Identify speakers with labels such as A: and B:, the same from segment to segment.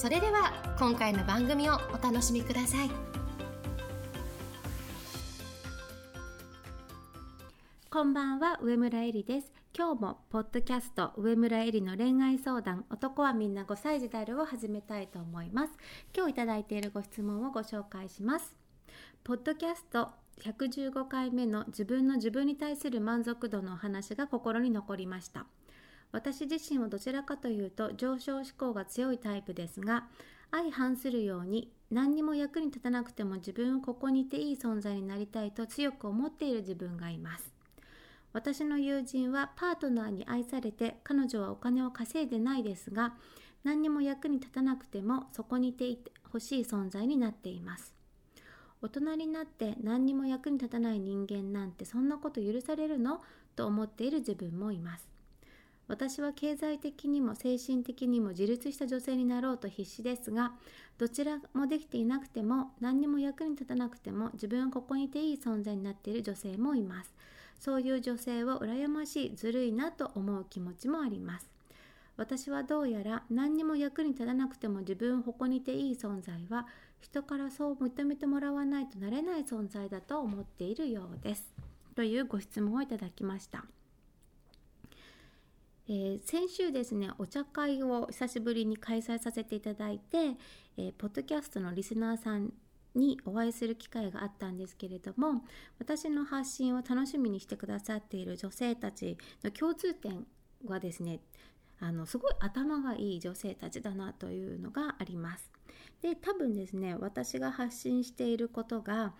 A: それでは今回の番組をお楽しみください。
B: こんばんは上村えりです。今日もポッドキャスト上村えりの恋愛相談男はみんな5歳児であるを始めたいと思います。今日いただいているご質問をご紹介します。ポッドキャスト115回目の自分の自分に対する満足度のお話が心に残りました。私自身はどちらかというと上昇志向が強いタイプですが相反するように何にも役に立たなくても自分をここにいていい存在になりたいと強く思っている自分がいます。私の友人はパートナーに愛されて彼女はお金を稼いでないですが何にも役に立たなくてもそこにいてほしい存在になっています。大人になって何にも役に立たない人間なんてそんなこと許されるの？と思っている自分もいます。私は経済的にも精神的にも自立した女性になろうと必死ですがどちらもできていなくても何にも役に立たなくても自分はここにいていい存在になっている女性もいます。そういう女性を羨ましいずるいなと思う気持ちもあります。私はどうやら何にも役に立たなくても自分をここにいていい存在は人からそう認めてもらわないとなれない存在だと思っているようです。というご質問をいただきました、えー、先週ですねお茶会を久しぶりに開催させていただいて、えー、ポッドキャストのリスナーさんにお会いする機会があったんですけれども私の発信を楽しみにしてくださっている女性たちの共通点はですねあのすごい頭がいい女性たちだなというのがあります。で多分ですね私が発信していることが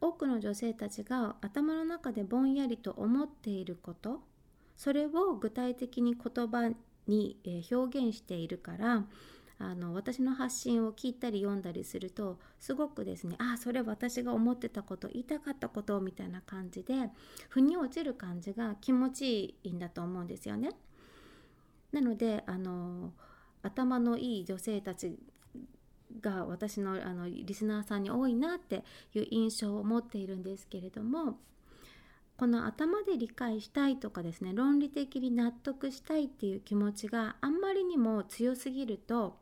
B: 多くの女性たちが頭の中でぼんやりと思っていることそれを具体的に言葉に表現しているからあの私の発信を聞いたり読んだりするとすごくですねあそれ私が思ってたこと言いたかったことみたいな感じで腑に落ちる感じが気持ちいいんだと思うんですよね。なのであの頭のいい女性たちが私のあのリスナーさんに多いなっていう印象を持っているんですけれどもこの頭で理解したいとかですね論理的に納得したいっていう気持ちがあんまりにも強すぎると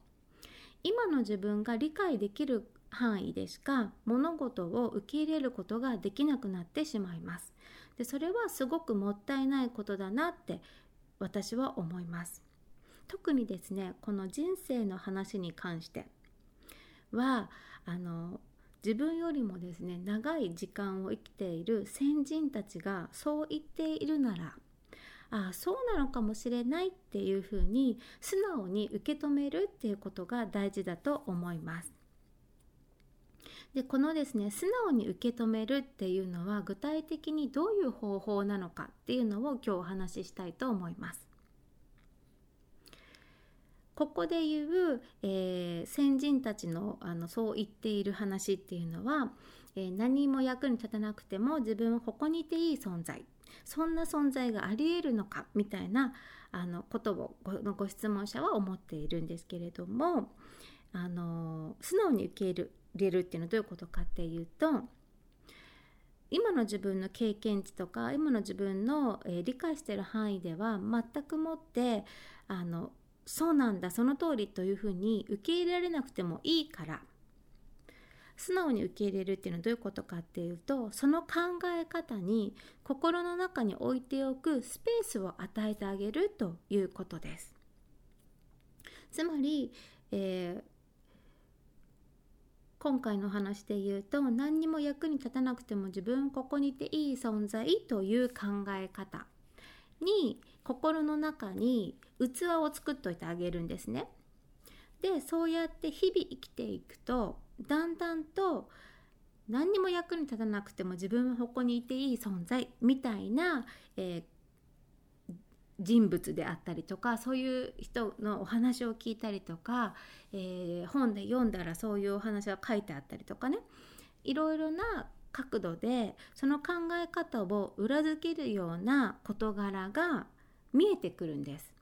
B: 今の自分が理解できる範囲でしか物事を受け入れることができなくなってしまいます。でそれはすごくもったいないことだなって私は思います特にですねこの人生の話に関してはあの自分よりもですね長い時間を生きている先人たちがそう言っているならああそうなのかもしれないっていうふうに素直に受け止めるっていうことが大事だと思います。でこのですね素直に受け止めるっていうのは具体的にどういう方法なのかっていうのを今日お話ししたいと思います。ここで言う、えー、先人たちのあのそう言っている話っていうのは、えー、何も役に立たなくても自分はここにいていい存在。そんな存在がありえるのかみたいなあのことをご質問者は思っているんですけれどもあの素直に受け入れるれるっていうのはどういうことかっていうと今の自分の経験値とか今の自分の、えー、理解している範囲では全くもってあのそうなんだその通りというふうに受け入れられなくてもいいから素直に受け入れるっていうのはどういうことかっていうとその考え方に心の中に置いておくスペースを与えてあげるということです。つまり、えー今回の話で言うと何にも役に立たなくても自分ここにいていい存在という考え方に心の中に器を作っといてあげるんですね。でそうやって日々生きていくとだんだんと何にも役に立たなくても自分はここにいていい存在みたいな、えー、人物であったりとかそういう人のお話を聞いたりとか、えー、本で読んだらそういうお話が書いてあったりとかねいろいろな角度でその考え方を裏付けるような事柄が見えてくるんです。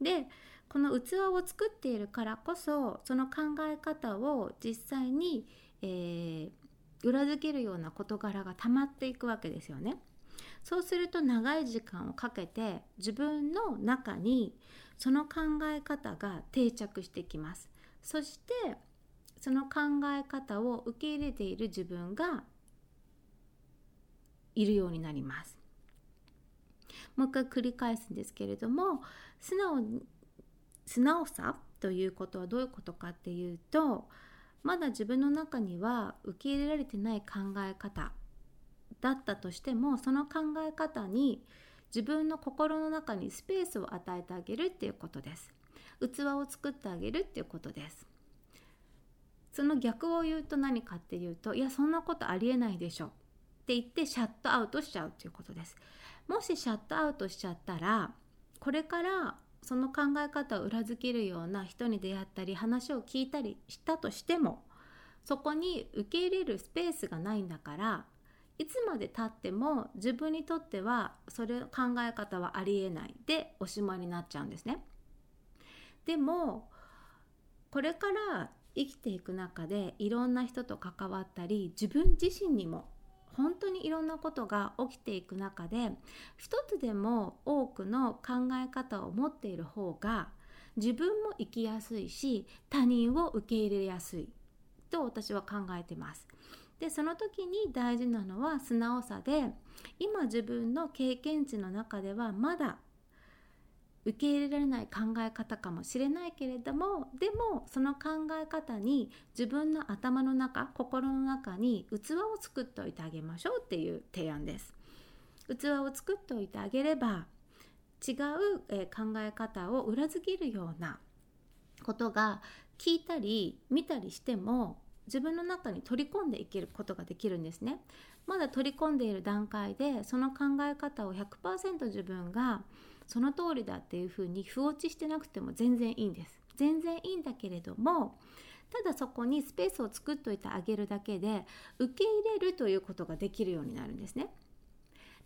B: でこの器を作っているからこそその考え方を実際に、えー、裏付けるような事柄が溜まっていくわけですよね。そうすると長い時間をかけて自分の中にその考え方が定着してきます。そしてその考え方を受け入れている自分がいるようになります。もう一回繰り返すんですけれども素直素直さということはどういうことかっていうとまだ自分の中には受け入れられてない考え方だったとしてもその考え方に自分の心の中にスペースを与えてあげるっていうことです。器を作ってあげるっていうことです。その逆を言うと何かっていうといやそんなことありえないでしょって言ってシャットアウトしちゃうっていうことです。もしシャットアウトしちゃったらこれからその考え方を裏付けるような人に出会ったり話を聞いたりしたとしてもそこに受け入れるスペースがないんだからいつまでたっても自分にとってはそれ考え方はありえないでおしまいになっちゃうんですね。でもこれから生きていく中でいろんな人と関わったり自分自身にも本当にいろんなことが起きていく中で一つでも多くの考え方を持っている方が自分も生きやすいし他人を受け入れやすいと私は考えてます。でその時に大事なのは素直さで今自分の経験値の中ではまだ受け入れられない考え方かもしれないけれどもでもその考え方に自分の頭の中心の中に器を作っておいてあげましょうっていう提案です。器を作っておいてあげれば違う、考え方を裏付けるようなことが聞いたり見たりしても自分の中に取り込んでいけることができるんですね。まだ取り込んでいる段階でその考え方を100%自分がその通りだっていうふうに不落ちしてなくても全然いいんです全然いいんだけれどもただそこにスペースを作っておいてあげるだけで受け入れるということができるようになるんですね。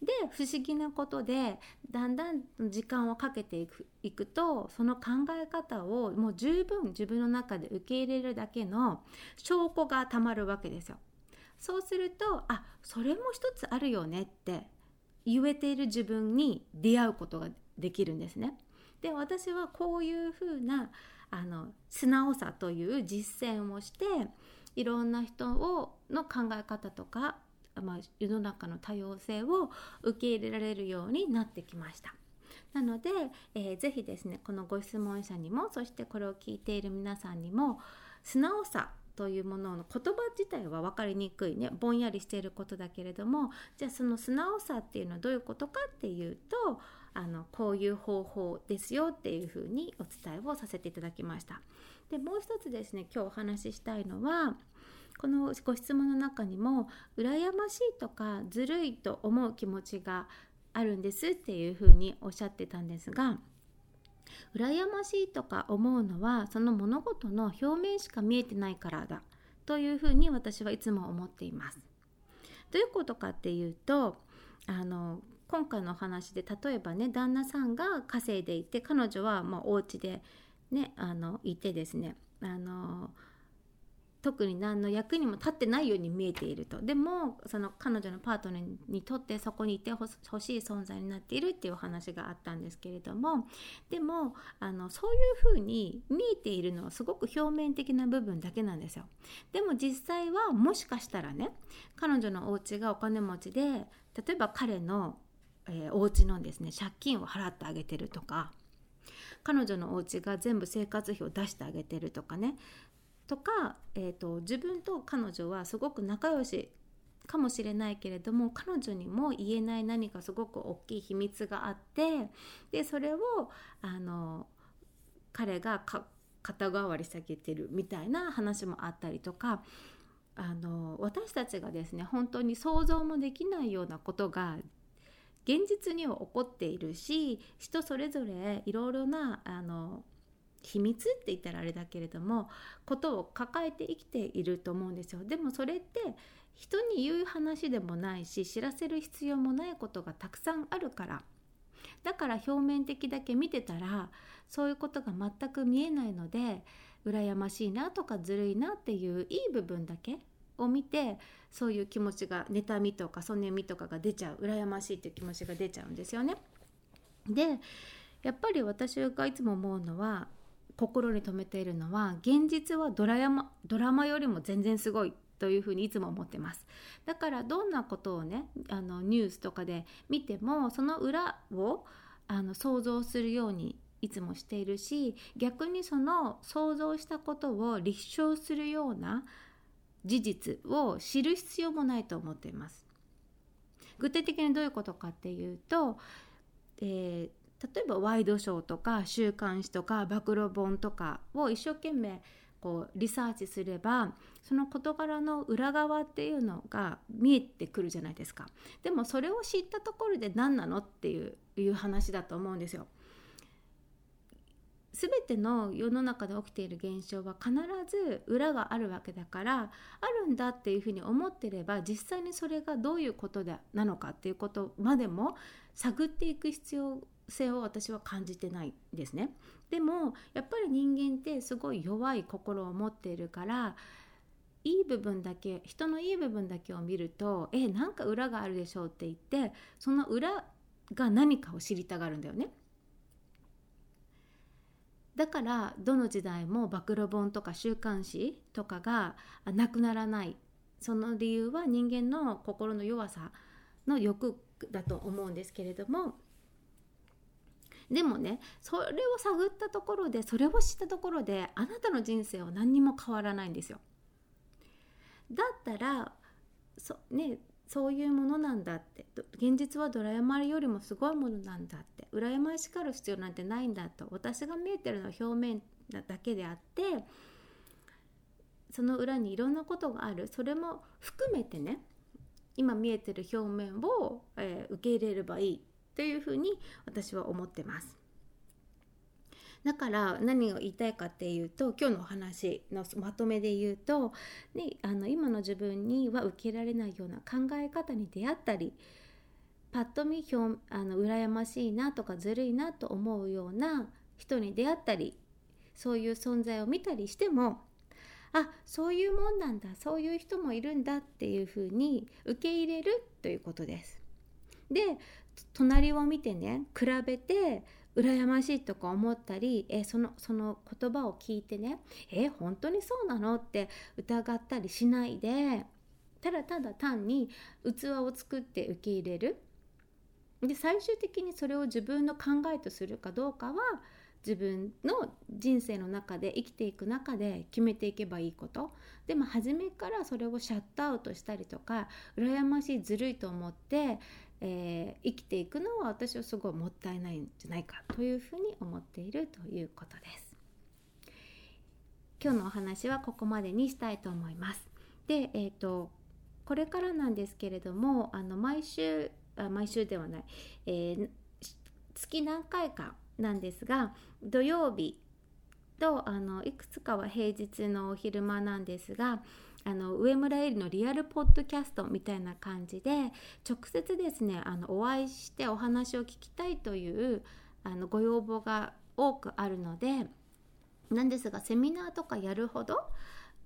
B: で不思議なことでだんだん時間をかけていくいくとその考え方をもう十分自分の中で受け入れるだけの証拠がたまるわけですよ。そうするとあそれも一つあるよねって言えている自分に出会うことができるんですね。で私はこういうふうなあの素直さという実践をしていろんな人をの考え方とか、まあ、世の中の多様性を受け入れられるようになってきました。なので、えー、ぜひですねこのご質問者にもそしてこれを聞いている皆さんにも素直さというものの言葉自体は分かりにくいねぼんやりしていることだけれどもじゃあその素直さっていうのはどういうことかっていうとあのこういう方法ですよっていうふうにお伝えをさせていただきました。でもう一つですね今日お話ししたいのはこのご質問の中にも羨ましいとかずるいと思う気持ちがあるんですっていうふうにおっしゃってたんですが羨ましいとか思うのはその物事の表面しか見えてないからだというふうに私はいつも思っています。どういうことかっていうとあの今回の話で例えばね旦那さんが稼いでいて彼女はまあお家でねあのいてですねあの特に何の役にも立ってないように見えていると。でもその彼女のパートナーにとってそこにいてほしい存在になっているっていうお話があったんですけれどもでもあのそういうふうに見えているのはすごく表面的な部分だけなんですよ。でも実際はもしかしたらね彼女のお家がお金持ちで例えば彼のえー、お家のですね借金を払ってあげてるとか彼女のお家が全部生活費を出してあげてるとかねとか、えーと、自分と彼女はすごく仲良しかもしれないけれども彼女にも言えない何かすごく大きい秘密があってでそれをあの彼が肩代わり下げてるみたいな話もあったりとかあの私たちがですね本当に想像もできないようなことが現実には起こっているし人それぞれいろいろなあの秘密って言ったらあれだけれどもことを抱えて生きていると思うんですよ。でもそれって人に言う話でもないし知らせる必要もないことがたくさんあるから。だから表面的だけ見てたらそういうことが全く見えないので羨ましいなとかずるいなっていういい部分だけを見てそういう気持ちが妬みとかそねみとかが出ちゃう羨ましいっていう気持ちが出ちゃうんですよね。でやっぱり私がいつも思うのは心に留めているのは現実はドラマドラマよりも全然すごいというふうにいつも思ってますだからどんなことをねあのニュースとかで見てもその裏をあの想像するようにいつもしているし逆にその想像したことを立証するような事実を知る必要もないと思っています具体的にどういうことかっていうと、えー例えばワイドショーとか週刊誌とか暴露本とかを一生懸命こうリサーチすればその事柄の裏側っていうのが見えてくるじゃないですかでもそれを知ったところで何なのっていういう話だと思うんですよ。全ての世の中で起きている現象は必ず裏があるわけだからあるんだっていうふうに思ってれば実際にそれがどういうことでなのかっていうことまでも探っていく必要性を私は感じてないですね。でもやっぱり人間ってすごい弱い心を持っているからいい部分だけ人のいい部分だけを見るとえなんか裏があるでしょうって言ってその裏が何かを知りたがるんだよね。だからどの時代も暴露本とか週刊誌とかがなくならないその理由は人間の心の弱さの欲だと思うんですけれどもでもねそれを探ったところでそれを知ったところであなたの人生は何にも変わらないんですよ。だったらそ,、ね、そういうものなんだって。現実はドラヤマよりもすごいものなんだって。羨ましがる必要なんてないんだと。私が見えてるのは表面だけであってその裏にいろんなことがある。それも含めてね今見えてる表面を、えー、受け入れればいいというふうに私は思ってます。だから何を言いたいかっていうと今日のお話のまとめで言うと、ね、あの今の自分には受けられないような考え方に出会ったりパッと見表あの羨ましいなとかずるいなと思うような人に出会ったりそういう存在を見たりしてもあそういうもんなんだそういう人もいるんだっていうふうに受け入れるということです。で隣を見てね比べて羨ましいとか思ったりえそのその言葉を聞いてねえ本当にそうなのって疑ったりしないでただただ単に器を作って受け入れる。で最終的にそれを自分の考えとするかどうかは自分の人生の中で生きていく中で決めていけばいいこと。でも初めからそれをシャットアウトしたりとか羨ましいずるいと思ってえー、生きていくのは私はすごいもったいないんじゃないかというふうに思っているということです。今日のお話はここまでにしたいと思います。で、えーと、これからなんですけれどもあの毎週あ毎週ではない、えー、月何回かなんですが土曜日とあのいくつかは平日のお昼間なんですがあの上村えりのリアルポッドキャストみたいな感じで直接ですねあのお会いしてお話を聞きたいというあのご要望が多くあるのでなんですがセミナーとかやるほど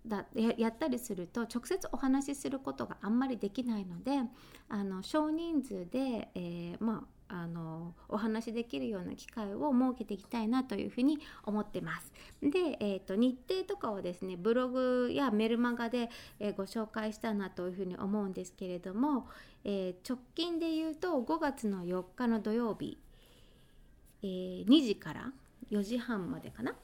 B: だやったりすると直接お話しすることがあんまりできないのであの少人数で、えー、まああのお話しできるような機会を設けていきたいなというふうに思ってます。で、えーと、日程とかをですねブログやメルマガで、えー、ご紹介したなというふうに思うんですけれども、えー、直近で言うと5月の4日の土曜日、えー、2時から4時半までかな。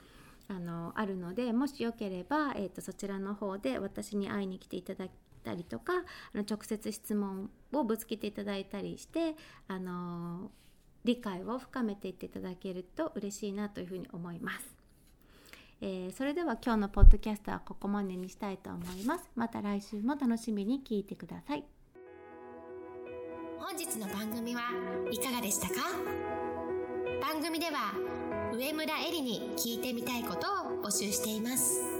B: あのあるのでもしよければ、えーとそちらの方で私に会いに来ていただたりとかあの直接質問をぶつけていただいたりしてあの理解を深めていっていただけると嬉しいなというふうに思います。えー、それでは今日のポッドキャストはここまでにしたいと思います。また来週も楽しみに聞いてください。
A: 本日の番組はいかがでしたか？番組では上村えりに聞いてみたいことを募集しています